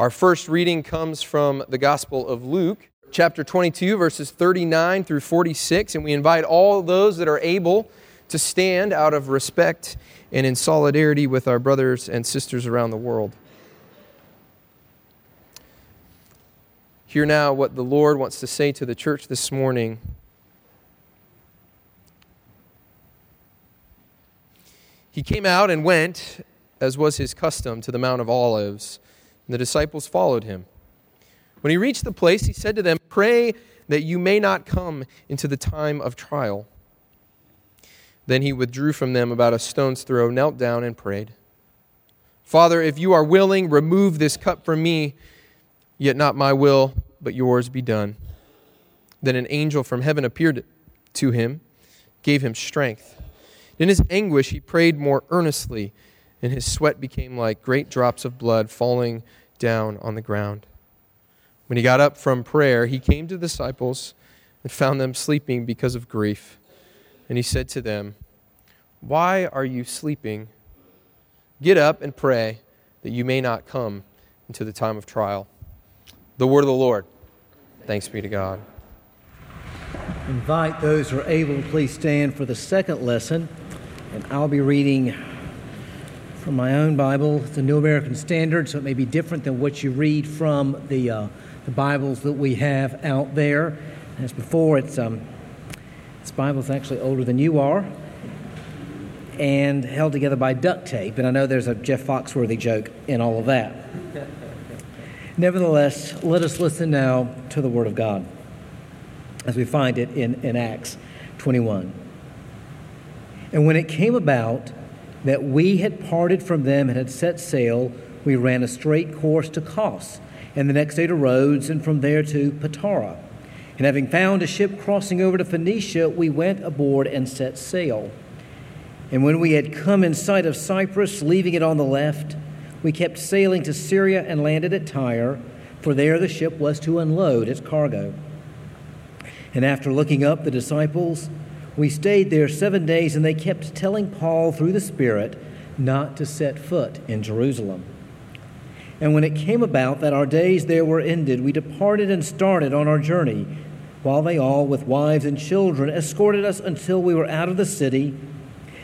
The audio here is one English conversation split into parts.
Our first reading comes from the Gospel of Luke, chapter 22, verses 39 through 46. And we invite all those that are able to stand out of respect and in solidarity with our brothers and sisters around the world. Hear now what the Lord wants to say to the church this morning. He came out and went, as was his custom, to the Mount of Olives and the disciples followed him. When he reached the place, he said to them, Pray that you may not come into the time of trial. Then he withdrew from them about a stone's throw, knelt down, and prayed, Father, if you are willing, remove this cup from me, yet not my will, but yours be done. Then an angel from heaven appeared to him, gave him strength. In his anguish, he prayed more earnestly, and his sweat became like great drops of blood falling down on the ground. When he got up from prayer, he came to the disciples and found them sleeping because of grief. And he said to them, Why are you sleeping? Get up and pray that you may not come into the time of trial. The word of the Lord. Thanks be to God. Invite those who are able to please stand for the second lesson, and I'll be reading from my own Bible, the New American Standard, so it may be different than what you read from the, uh, the Bibles that we have out there. As before, it's, um, this Bible is actually older than you are and held together by duct tape. And I know there's a Jeff Foxworthy joke in all of that. Nevertheless, let us listen now to the Word of God as we find it in, in Acts 21. And when it came about, that we had parted from them and had set sail, we ran a straight course to Kos, and the next day to Rhodes, and from there to Patara. And having found a ship crossing over to Phoenicia, we went aboard and set sail. And when we had come in sight of Cyprus, leaving it on the left, we kept sailing to Syria and landed at Tyre, for there the ship was to unload its cargo. And after looking up the disciples, we stayed there seven days, and they kept telling Paul through the Spirit not to set foot in Jerusalem. And when it came about that our days there were ended, we departed and started on our journey, while they all, with wives and children, escorted us until we were out of the city.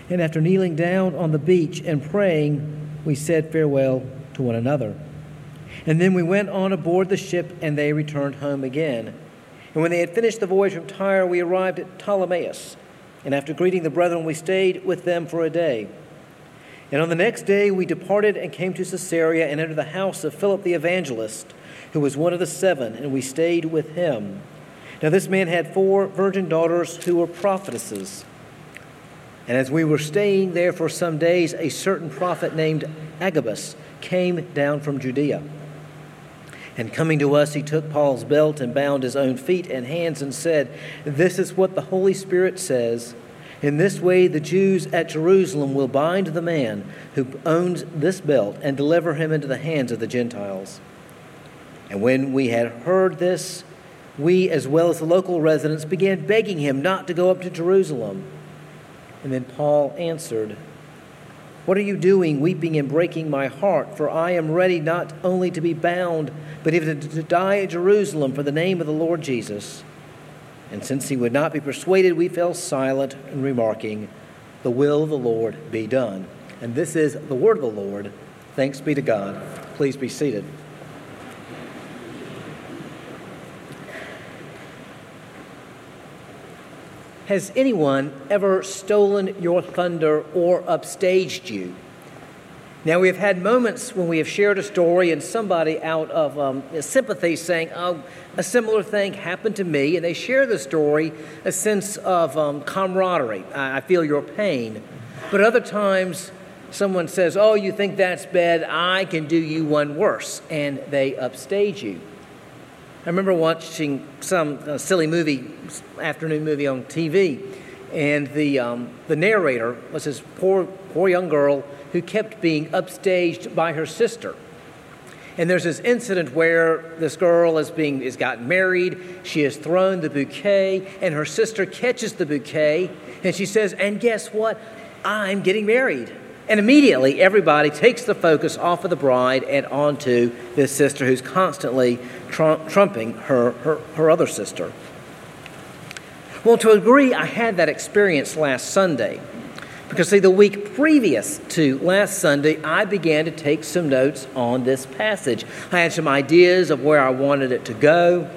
And after kneeling down on the beach and praying, we said farewell to one another. And then we went on aboard the ship, and they returned home again. And when they had finished the voyage from Tyre, we arrived at Ptolemais. And after greeting the brethren, we stayed with them for a day. And on the next day, we departed and came to Caesarea and entered the house of Philip the evangelist, who was one of the seven, and we stayed with him. Now, this man had four virgin daughters who were prophetesses. And as we were staying there for some days, a certain prophet named Agabus came down from Judea. And coming to us, he took Paul's belt and bound his own feet and hands and said, This is what the Holy Spirit says. In this way, the Jews at Jerusalem will bind the man who owns this belt and deliver him into the hands of the Gentiles. And when we had heard this, we, as well as the local residents, began begging him not to go up to Jerusalem. And then Paul answered, what are you doing, weeping and breaking my heart? For I am ready not only to be bound, but even to die at Jerusalem for the name of the Lord Jesus. And since he would not be persuaded, we fell silent and remarking, The will of the Lord be done. And this is the word of the Lord. Thanks be to God. Please be seated. Has anyone ever stolen your thunder or upstaged you? Now, we have had moments when we have shared a story and somebody out of um, sympathy saying, Oh, a similar thing happened to me, and they share the story, a sense of um, camaraderie. I, I feel your pain. But other times, someone says, Oh, you think that's bad? I can do you one worse, and they upstage you. I remember watching some uh, silly movie, afternoon movie on TV, and the, um, the narrator was this poor, poor young girl who kept being upstaged by her sister. And there's this incident where this girl is being is gotten married. She has thrown the bouquet, and her sister catches the bouquet, and she says, "And guess what? I'm getting married." And immediately, everybody takes the focus off of the bride and onto this sister who's constantly trump- trumping her, her, her other sister. Well, to agree, I had that experience last Sunday. Because, see, the week previous to last Sunday, I began to take some notes on this passage. I had some ideas of where I wanted it to go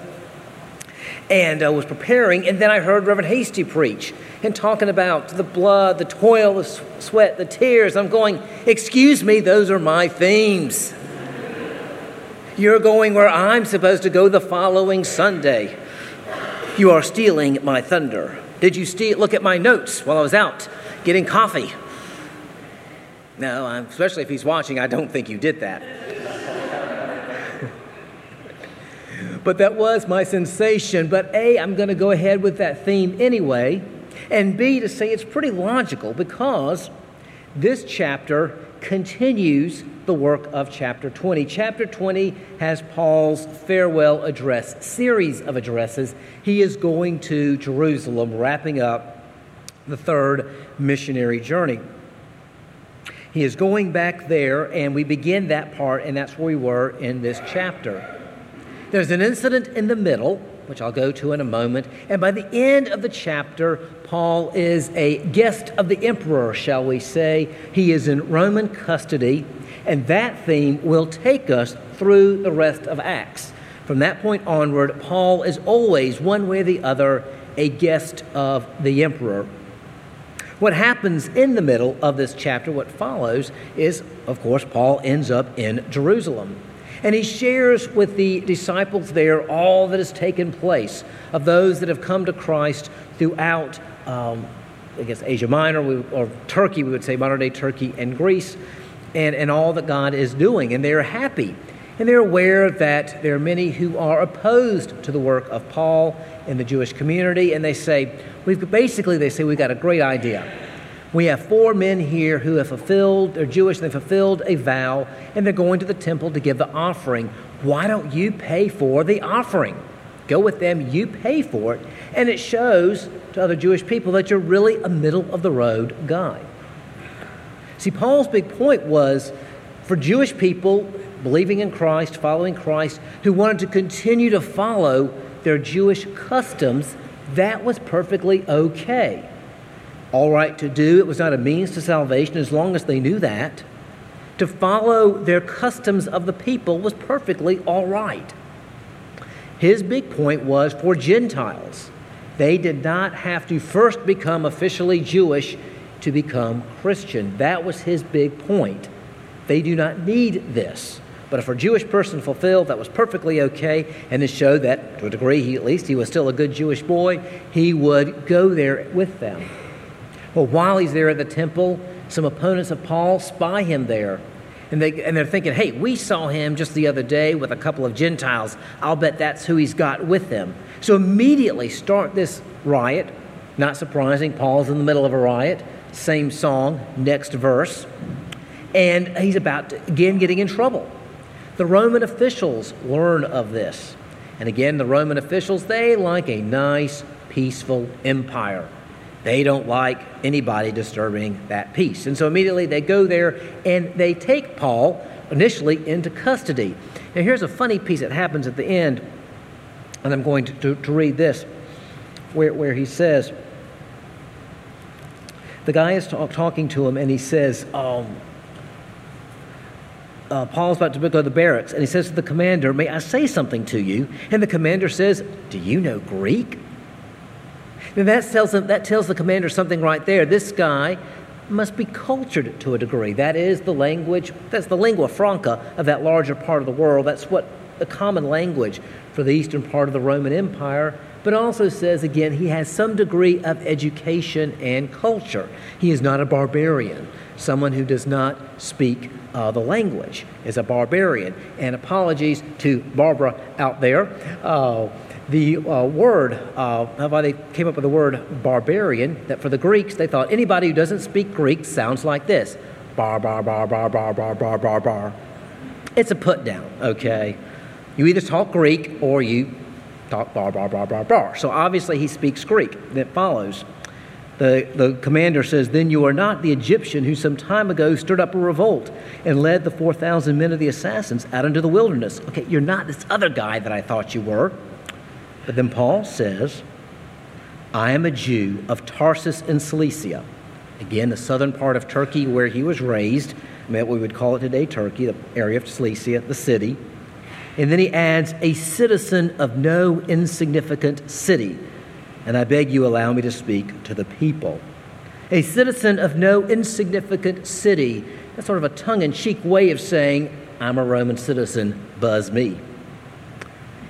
and I was preparing, and then I heard Reverend Hasty preach and talking about the blood, the toil, the sweat, the tears. I'm going, Excuse me, those are my themes. You're going where I'm supposed to go the following Sunday. You are stealing my thunder. Did you steal? Look at my notes while I was out getting coffee. No, especially if he's watching, I don't think you did that. But that was my sensation. But A, I'm going to go ahead with that theme anyway. And B, to say it's pretty logical because this chapter continues the work of chapter 20. Chapter 20 has Paul's farewell address, series of addresses. He is going to Jerusalem, wrapping up the third missionary journey. He is going back there, and we begin that part, and that's where we were in this chapter. There's an incident in the middle, which I'll go to in a moment, and by the end of the chapter, Paul is a guest of the emperor, shall we say. He is in Roman custody, and that theme will take us through the rest of Acts. From that point onward, Paul is always, one way or the other, a guest of the emperor. What happens in the middle of this chapter, what follows, is, of course, Paul ends up in Jerusalem. And he shares with the disciples there all that has taken place of those that have come to Christ throughout, um, I guess, Asia Minor or Turkey, we would say, modern day Turkey and Greece, and, and all that God is doing. And they're happy. And they're aware that there are many who are opposed to the work of Paul in the Jewish community. And they say, we've basically, they say, we've got a great idea. We have four men here who have fulfilled, they're Jewish, they fulfilled a vow, and they're going to the temple to give the offering. Why don't you pay for the offering? Go with them, you pay for it. And it shows to other Jewish people that you're really a middle of the road guy. See, Paul's big point was for Jewish people believing in Christ, following Christ, who wanted to continue to follow their Jewish customs, that was perfectly okay all right to do. It was not a means to salvation as long as they knew that. To follow their customs of the people was perfectly all right. His big point was for Gentiles. They did not have to first become officially Jewish to become Christian. That was his big point. They do not need this. But if a Jewish person fulfilled, that was perfectly okay. And it showed that, to a degree, he, at least he was still a good Jewish boy. He would go there with them. Well, while he's there at the temple, some opponents of Paul spy him there. And, they, and they're thinking, hey, we saw him just the other day with a couple of Gentiles. I'll bet that's who he's got with them. So immediately start this riot. Not surprising, Paul's in the middle of a riot. Same song, next verse. And he's about to, again getting in trouble. The Roman officials learn of this. And again, the Roman officials, they like a nice, peaceful empire. They don't like anybody disturbing that peace. And so immediately they go there and they take Paul initially into custody. Now, here's a funny piece that happens at the end, and I'm going to, to, to read this, where, where he says, the guy is talk, talking to him and he says, um, uh, Paul's about to go to the barracks, and he says to the commander, May I say something to you? And the commander says, Do you know Greek? That tells, them, that tells the commander something right there. This guy must be cultured to a degree. That is the language, that's the lingua franca of that larger part of the world. That's what the common language for the eastern part of the Roman Empire. But also says again, he has some degree of education and culture. He is not a barbarian, someone who does not speak uh, the language is a barbarian. And apologies to Barbara out there. Uh, the uh, word, uh, how they came up with the word barbarian, that for the Greeks, they thought anybody who doesn't speak Greek sounds like this bar, bar, bar, bar, bar, bar, bar, bar, bar. It's a put down, okay? You either talk Greek or you talk bar, bar, bar, bar, bar. So obviously he speaks Greek. That follows. The, the commander says, Then you are not the Egyptian who some time ago stirred up a revolt and led the 4,000 men of the assassins out into the wilderness. Okay, you're not this other guy that I thought you were. But then Paul says, I am a Jew of Tarsus in Cilicia. Again, the southern part of Turkey where he was raised, I what we would call it today Turkey, the area of Cilicia, the city. And then he adds, a citizen of no insignificant city. And I beg you allow me to speak to the people. A citizen of no insignificant city. That's sort of a tongue in cheek way of saying, I'm a Roman citizen, buzz me.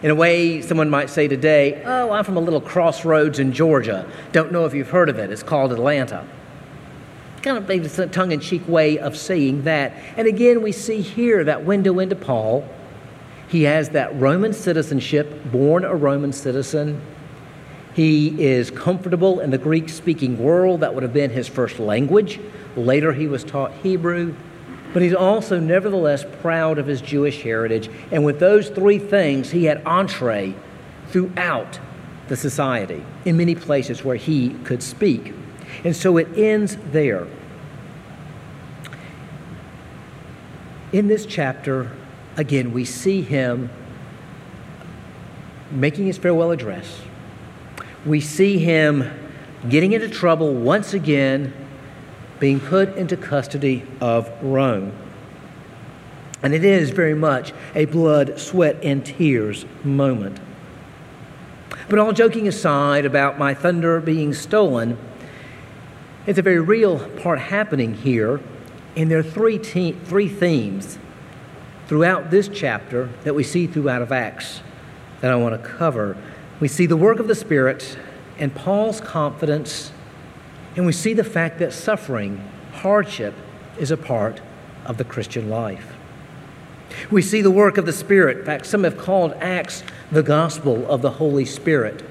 In a way, someone might say today, Oh, I'm from a little crossroads in Georgia. Don't know if you've heard of it. It's called Atlanta. Kind of a tongue in cheek way of saying that. And again, we see here that window into Paul. He has that Roman citizenship, born a Roman citizen. He is comfortable in the Greek speaking world. That would have been his first language. Later, he was taught Hebrew. But he's also nevertheless proud of his Jewish heritage. And with those three things, he had entree throughout the society in many places where he could speak. And so it ends there. In this chapter, again, we see him making his farewell address. We see him getting into trouble once again being put into custody of Rome. And it is very much a blood, sweat, and tears moment. But all joking aside about my thunder being stolen, it's a very real part happening here. And there are three, te- three themes throughout this chapter that we see throughout of Acts that I want to cover. We see the work of the Spirit and Paul's confidence and we see the fact that suffering, hardship, is a part of the Christian life. We see the work of the Spirit. In fact, some have called Acts the gospel of the Holy Spirit.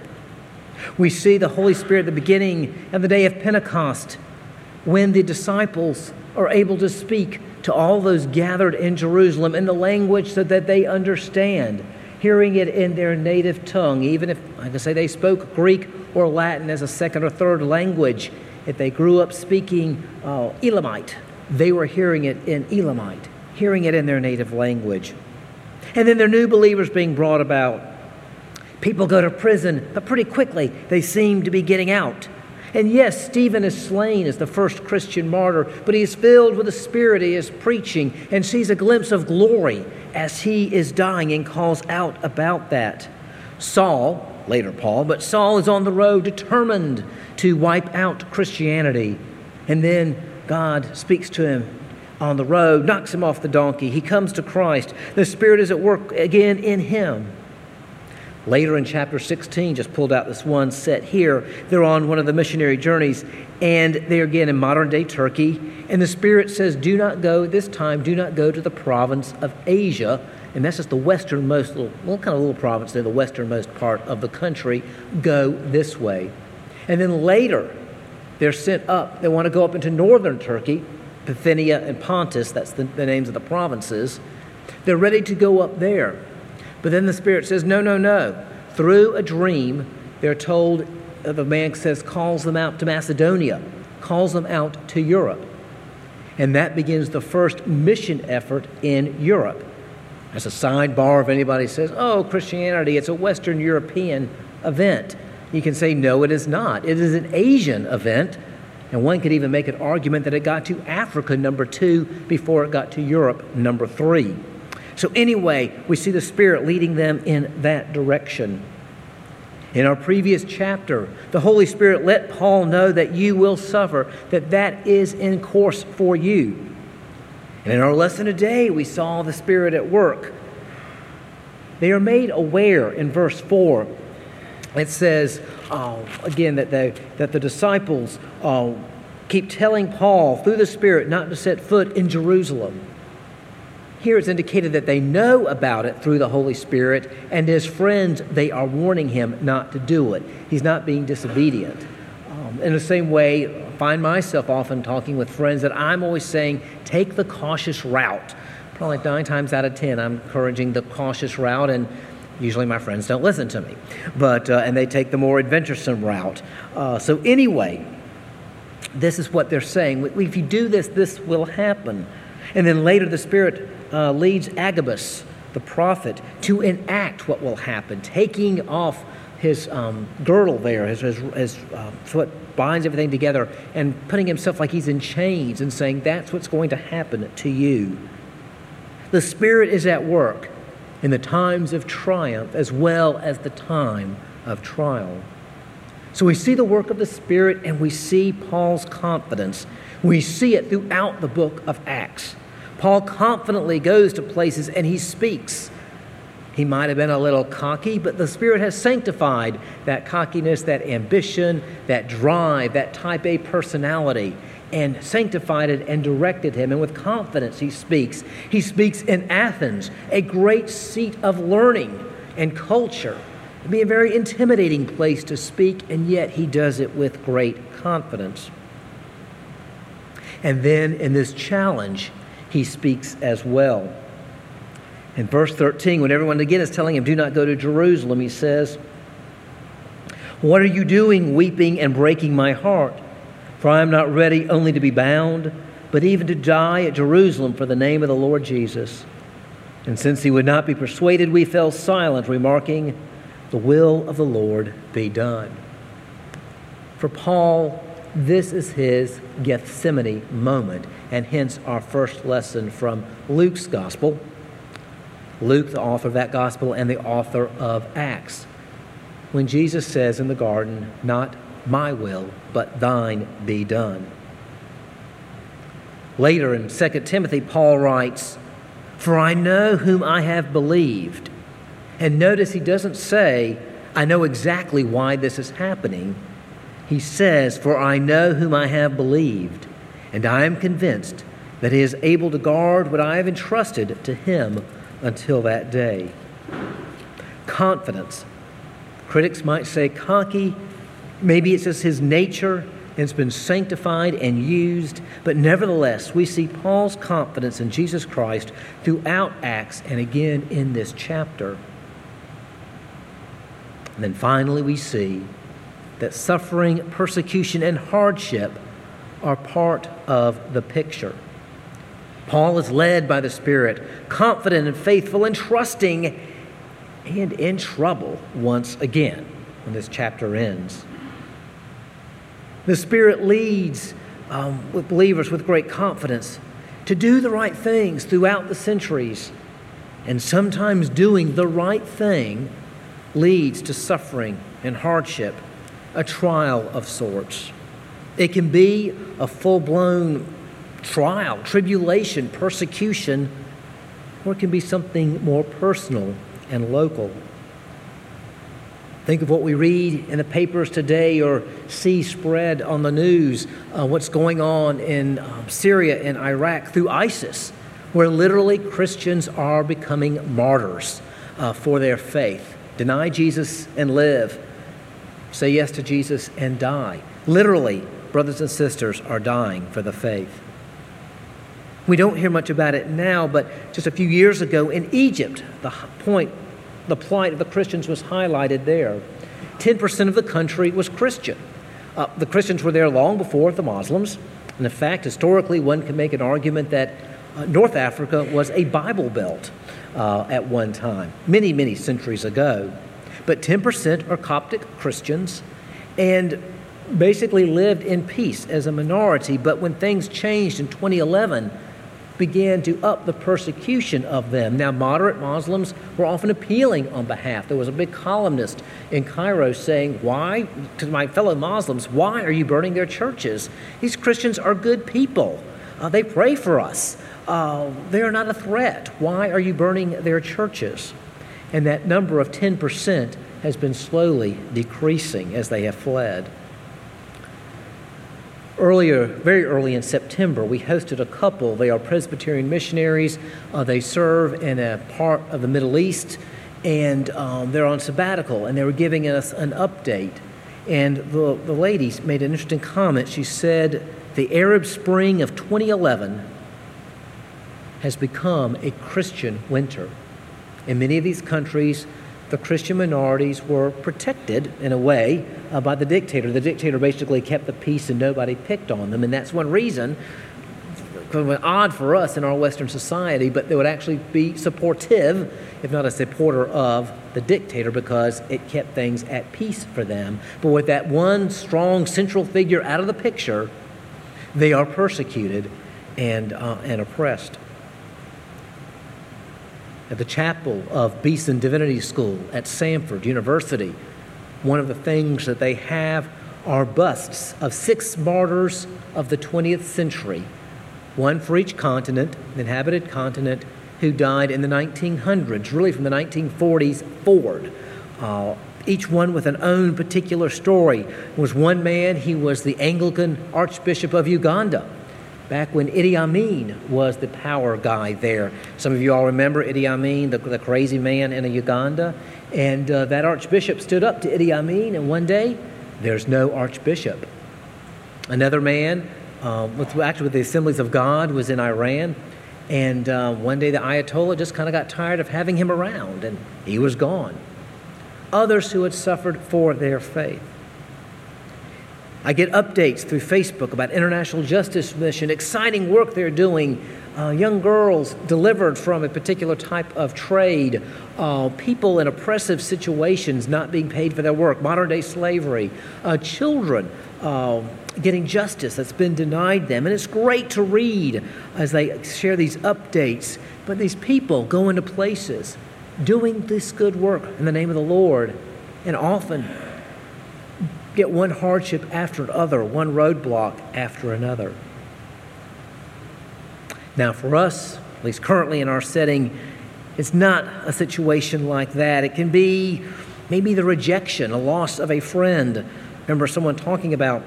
We see the Holy Spirit at the beginning of the day of Pentecost when the disciples are able to speak to all those gathered in Jerusalem in the language so that they understand, hearing it in their native tongue, even if, like I say, they spoke Greek or Latin as a second or third language if they grew up speaking uh, Elamite, they were hearing it in Elamite, hearing it in their native language. And then their new believers being brought about. People go to prison, but pretty quickly they seem to be getting out. And yes, Stephen is slain as the first Christian martyr, but he is filled with the Spirit. He is preaching and sees a glimpse of glory as he is dying and calls out about that. Saul, later Paul, but Saul is on the road determined to wipe out Christianity. And then God speaks to him on the road, knocks him off the donkey. He comes to Christ. The Spirit is at work again in him. Later in chapter 16, just pulled out this one set here, they're on one of the missionary journeys, and they're again in modern day Turkey. And the Spirit says, Do not go, this time, do not go to the province of Asia. And that's just the westernmost little, well, kind of little province there, the westernmost part of the country. Go this way. And then later, they're sent up. They want to go up into northern Turkey, Bithynia and Pontus, that's the, the names of the provinces. They're ready to go up there. But then the Spirit says, no, no, no. Through a dream, they're told, uh, the man says, calls them out to Macedonia, calls them out to Europe. And that begins the first mission effort in Europe. As a sidebar, if anybody says, oh, Christianity, it's a Western European event. You can say, no, it is not. It is an Asian event. And one could even make an argument that it got to Africa, number two, before it got to Europe, number three. So, anyway, we see the Spirit leading them in that direction. In our previous chapter, the Holy Spirit let Paul know that you will suffer, that that is in course for you. And in our lesson today, we saw the Spirit at work. They are made aware in verse 4. It says, uh, again, that, they, that the disciples uh, keep telling Paul through the Spirit not to set foot in Jerusalem. Here it's indicated that they know about it through the Holy Spirit, and as friends, they are warning him not to do it. He's not being disobedient. Um, in the same way, find myself often talking with friends that I'm always saying, take the cautious route. Probably nine times out of ten, I'm encouraging the cautious route, and usually my friends don't listen to me. But, uh, and they take the more adventuresome route. Uh, so, anyway, this is what they're saying. If you do this, this will happen. And then later, the Spirit uh, leads Agabus, the prophet, to enact what will happen, taking off his um, girdle there, his, his, his uh, what binds everything together, and putting himself like he's in chains and saying, That's what's going to happen to you. The Spirit is at work in the times of triumph as well as the time of trial. So we see the work of the Spirit and we see Paul's confidence. We see it throughout the book of Acts. Paul confidently goes to places and he speaks. He might have been a little cocky, but the Spirit has sanctified that cockiness, that ambition, that drive, that type A personality, and sanctified it and directed him. And with confidence, he speaks. He speaks in Athens, a great seat of learning and culture. It'd be a very intimidating place to speak, and yet he does it with great confidence. And then in this challenge, he speaks as well. In verse 13, when everyone again is telling him, Do not go to Jerusalem, he says, What are you doing, weeping and breaking my heart? For I am not ready only to be bound, but even to die at Jerusalem for the name of the Lord Jesus. And since he would not be persuaded, we fell silent, remarking, The will of the Lord be done. For Paul, this is his Gethsemane moment, and hence our first lesson from Luke's gospel. Luke, the author of that gospel, and the author of Acts. When Jesus says in the garden, Not my will, but thine be done. Later in 2 Timothy, Paul writes, For I know whom I have believed. And notice he doesn't say, I know exactly why this is happening. He says, For I know whom I have believed, and I am convinced that he is able to guard what I have entrusted to him until that day. Confidence. Critics might say cocky Maybe it's just his nature it's been sanctified and used, but nevertheless, we see Paul's confidence in Jesus Christ throughout Acts and again in this chapter. And then finally, we see that suffering, persecution, and hardship are part of the picture. Paul is led by the Spirit, confident and faithful and trusting, and in trouble once again when this chapter ends. The Spirit leads um, with believers with great confidence to do the right things throughout the centuries. And sometimes doing the right thing leads to suffering and hardship, a trial of sorts. It can be a full blown trial, tribulation, persecution, or it can be something more personal and local. Think of what we read in the papers today or see spread on the news, uh, what's going on in um, Syria and Iraq through ISIS, where literally Christians are becoming martyrs uh, for their faith. Deny Jesus and live, say yes to Jesus and die. Literally, brothers and sisters are dying for the faith. We don't hear much about it now, but just a few years ago in Egypt, the point the plight of the Christians was highlighted there. 10% of the country was Christian. Uh, the Christians were there long before the Muslims. And in fact, historically, one can make an argument that uh, North Africa was a Bible belt uh, at one time, many, many centuries ago. But 10% are Coptic Christians and basically lived in peace as a minority. But when things changed in 2011, began to up the persecution of them. Now, moderate Muslims were often appealing on behalf. There was a big columnist in Cairo saying, Why, to my fellow Muslims, why are you burning their churches? These Christians are good people. Uh, they pray for us. Uh, they are not a threat. Why are you burning their churches? And that number of 10% has been slowly decreasing as they have fled. Earlier, very early in September, we hosted a couple. They are Presbyterian missionaries. Uh, they serve in a part of the Middle East, and um, they're on sabbatical, and they were giving us an update. And the, the lady made an interesting comment. She said, The Arab Spring of 2011 has become a Christian winter. In many of these countries, the Christian minorities were protected in a way uh, by the dictator. The dictator basically kept the peace and nobody picked on them. And that's one reason, it was odd for us in our Western society, but they would actually be supportive, if not a supporter of the dictator, because it kept things at peace for them. But with that one strong central figure out of the picture, they are persecuted and, uh, and oppressed at the chapel of Beeson Divinity School at Samford University. One of the things that they have are busts of six martyrs of the 20th century, one for each continent, inhabited continent, who died in the 1900s, really from the 1940s forward. Uh, each one with an own particular story. There was one man, he was the Anglican Archbishop of Uganda back when Idi Amin was the power guy there. Some of you all remember Idi Amin, the, the crazy man in Uganda. And uh, that archbishop stood up to Idi Amin, and one day, there's no archbishop. Another man, uh, with, actually with the Assemblies of God, was in Iran. And uh, one day the Ayatollah just kind of got tired of having him around, and he was gone. Others who had suffered for their faith. I get updates through Facebook about International Justice Mission, exciting work they're doing. Uh, young girls delivered from a particular type of trade, uh, people in oppressive situations not being paid for their work, modern day slavery, uh, children uh, getting justice that's been denied them. And it's great to read as they share these updates. But these people go into places doing this good work in the name of the Lord, and often get one hardship after another, one roadblock after another. Now, for us, at least currently in our setting, it's not a situation like that. It can be maybe the rejection, a loss of a friend. remember someone talking about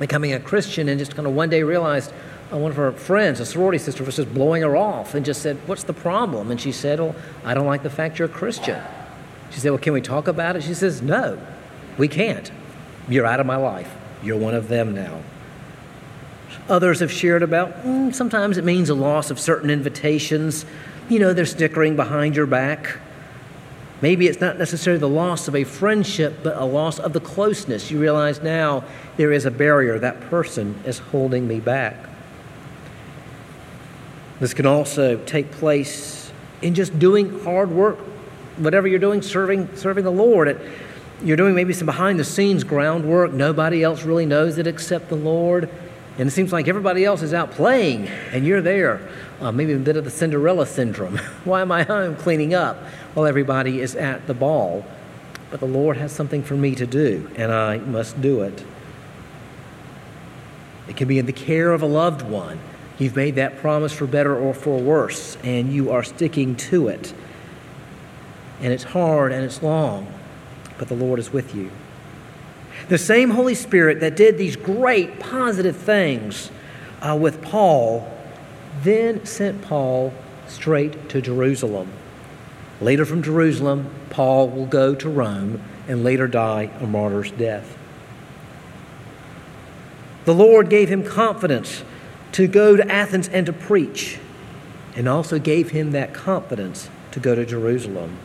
becoming a Christian and just kind of one day realized one of her friends, a sorority sister, was just blowing her off and just said, What's the problem? And she said, Well, I don't like the fact you're a Christian. She said, Well, can we talk about it? She says, No, we can't. You're out of my life. You're one of them now. Others have shared about mm, sometimes it means a loss of certain invitations. You know, they're snickering behind your back. Maybe it's not necessarily the loss of a friendship, but a loss of the closeness. You realize now there is a barrier. That person is holding me back. This can also take place in just doing hard work, whatever you're doing, serving, serving the Lord. It, you're doing maybe some behind the scenes groundwork. Nobody else really knows it except the Lord. And it seems like everybody else is out playing and you're there. Uh, maybe a bit of the Cinderella syndrome. Why am I home cleaning up while everybody is at the ball? But the Lord has something for me to do, and I must do it. It can be in the care of a loved one. You've made that promise for better or for worse, and you are sticking to it. And it's hard and it's long but the Lord is with you. The same Holy Spirit that did these great positive things uh, with Paul then sent Paul straight to Jerusalem. Later from Jerusalem, Paul will go to Rome and later die a martyr's death. The Lord gave him confidence to go to Athens and to preach, and also gave him that confidence to go to Jerusalem.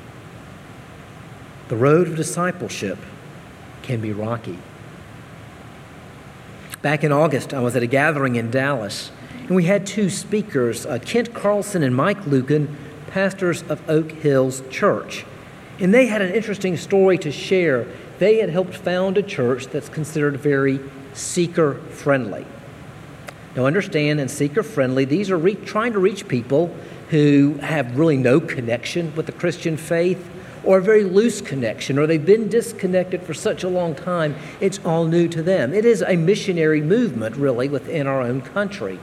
The road of discipleship can be rocky. Back in August, I was at a gathering in Dallas, and we had two speakers, uh, Kent Carlson and Mike Lueken, pastors of Oak Hills Church. And they had an interesting story to share. They had helped found a church that's considered very seeker friendly. Now, understand and seeker friendly, these are re- trying to reach people who have really no connection with the Christian faith or a very loose connection, or they've been disconnected for such a long time, it's all new to them. It is a missionary movement, really, within our own country.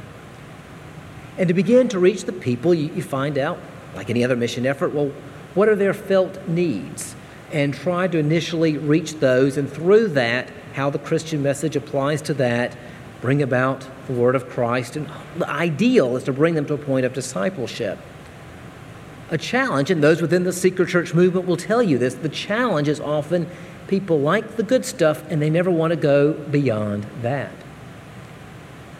And to begin to reach the people, you, you find out, like any other mission effort, well, what are their felt needs? And try to initially reach those, and through that, how the Christian message applies to that, bring about the word of Christ. And the ideal is to bring them to a point of discipleship a challenge, and those within the seeker church movement will tell you this. The challenge is often people like the good stuff and they never want to go beyond that.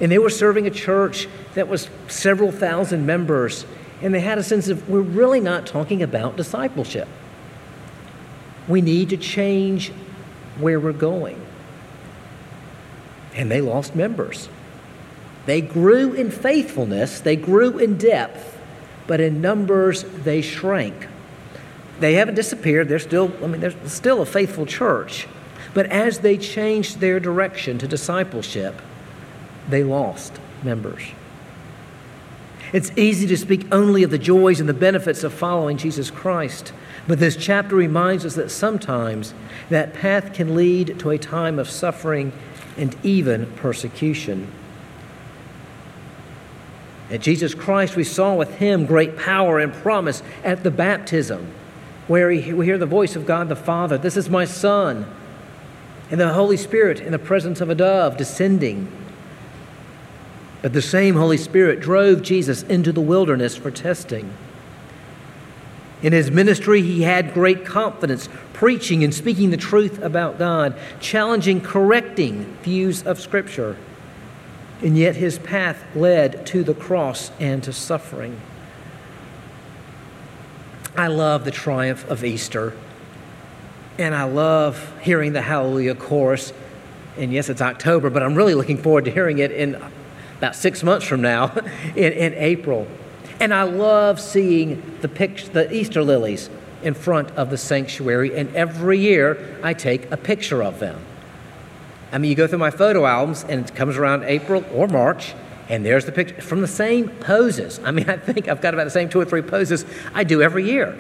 And they were serving a church that was several thousand members, and they had a sense of we're really not talking about discipleship. We need to change where we're going. And they lost members. They grew in faithfulness, they grew in depth, but in numbers they shrank. They haven't disappeared. They're still, I mean, they're still a faithful church. But as they changed their direction to discipleship, they lost members. It's easy to speak only of the joys and the benefits of following Jesus Christ, but this chapter reminds us that sometimes that path can lead to a time of suffering and even persecution. At Jesus Christ, we saw with him great power and promise at the baptism, where we hear the voice of God the Father This is my Son, and the Holy Spirit in the presence of a dove descending. But the same Holy Spirit drove Jesus into the wilderness for testing. In his ministry, he had great confidence, preaching and speaking the truth about God, challenging, correcting views of Scripture and yet his path led to the cross and to suffering. I love the triumph of Easter, and I love hearing the Hallelujah chorus. And yes, it's October, but I'm really looking forward to hearing it in about six months from now, in, in April. And I love seeing the, the Easter lilies in front of the sanctuary, and every year I take a picture of them. I mean, you go through my photo albums, and it comes around April or March, and there's the picture from the same poses. I mean, I think I've got about the same two or three poses I do every year.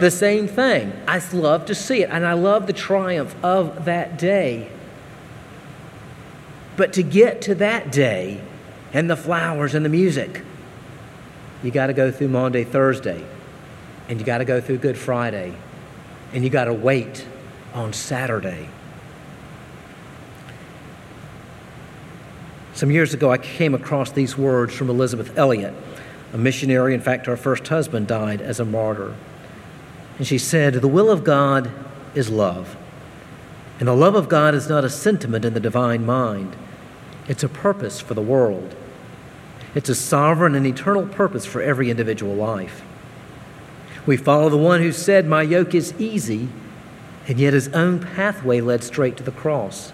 The same thing. I love to see it, and I love the triumph of that day. But to get to that day and the flowers and the music, you got to go through Maundy, Thursday, and you got to go through Good Friday, and you got to wait on Saturday. Some years ago, I came across these words from Elisabeth Elliot, a missionary. In fact, her first husband died as a martyr. And she said, The will of God is love. And the love of God is not a sentiment in the divine mind, it's a purpose for the world. It's a sovereign and eternal purpose for every individual life. We follow the one who said, My yoke is easy, and yet his own pathway led straight to the cross.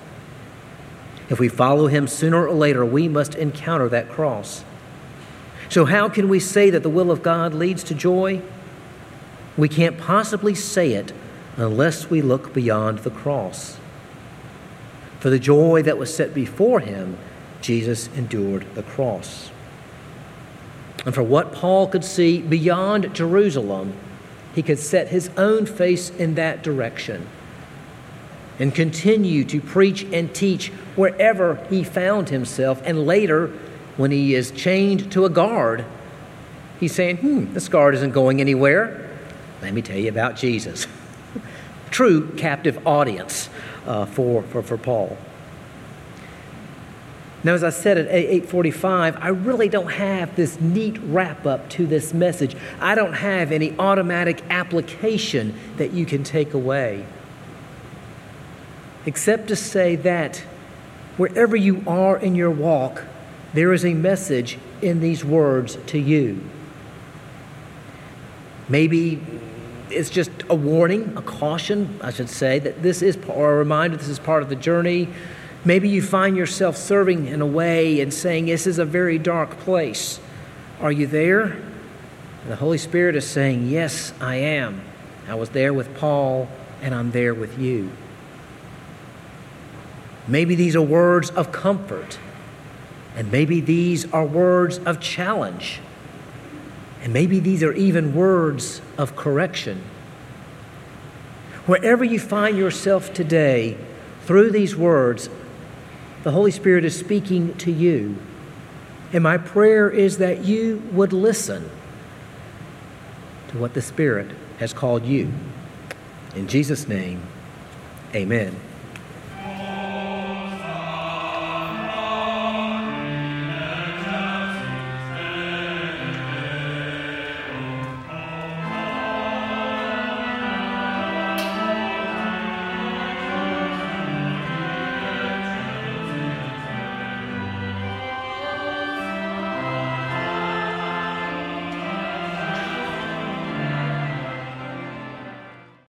If we follow him sooner or later, we must encounter that cross. So, how can we say that the will of God leads to joy? We can't possibly say it unless we look beyond the cross. For the joy that was set before him, Jesus endured the cross. And for what Paul could see beyond Jerusalem, he could set his own face in that direction and continue to preach and teach wherever he found himself. And later, when he is chained to a guard, he's saying, Hmm, this guard isn't going anywhere. Let me tell you about Jesus. True captive audience uh, for, for, for Paul. Now, as I said at 845, I really don't have this neat wrap up to this message. I don't have any automatic application that you can take away except to say that wherever you are in your walk, there is a message in these words to you. Maybe it's just a warning, a caution, I should say, that this is, or a reminder this is part of the journey. Maybe you find yourself serving in a way and saying, This is a very dark place. Are you there? And the Holy Spirit is saying, Yes, I am. I was there with Paul, and I'm there with you. Maybe these are words of comfort. And maybe these are words of challenge. And maybe these are even words of correction. Wherever you find yourself today, through these words, the Holy Spirit is speaking to you. And my prayer is that you would listen to what the Spirit has called you. In Jesus' name, amen.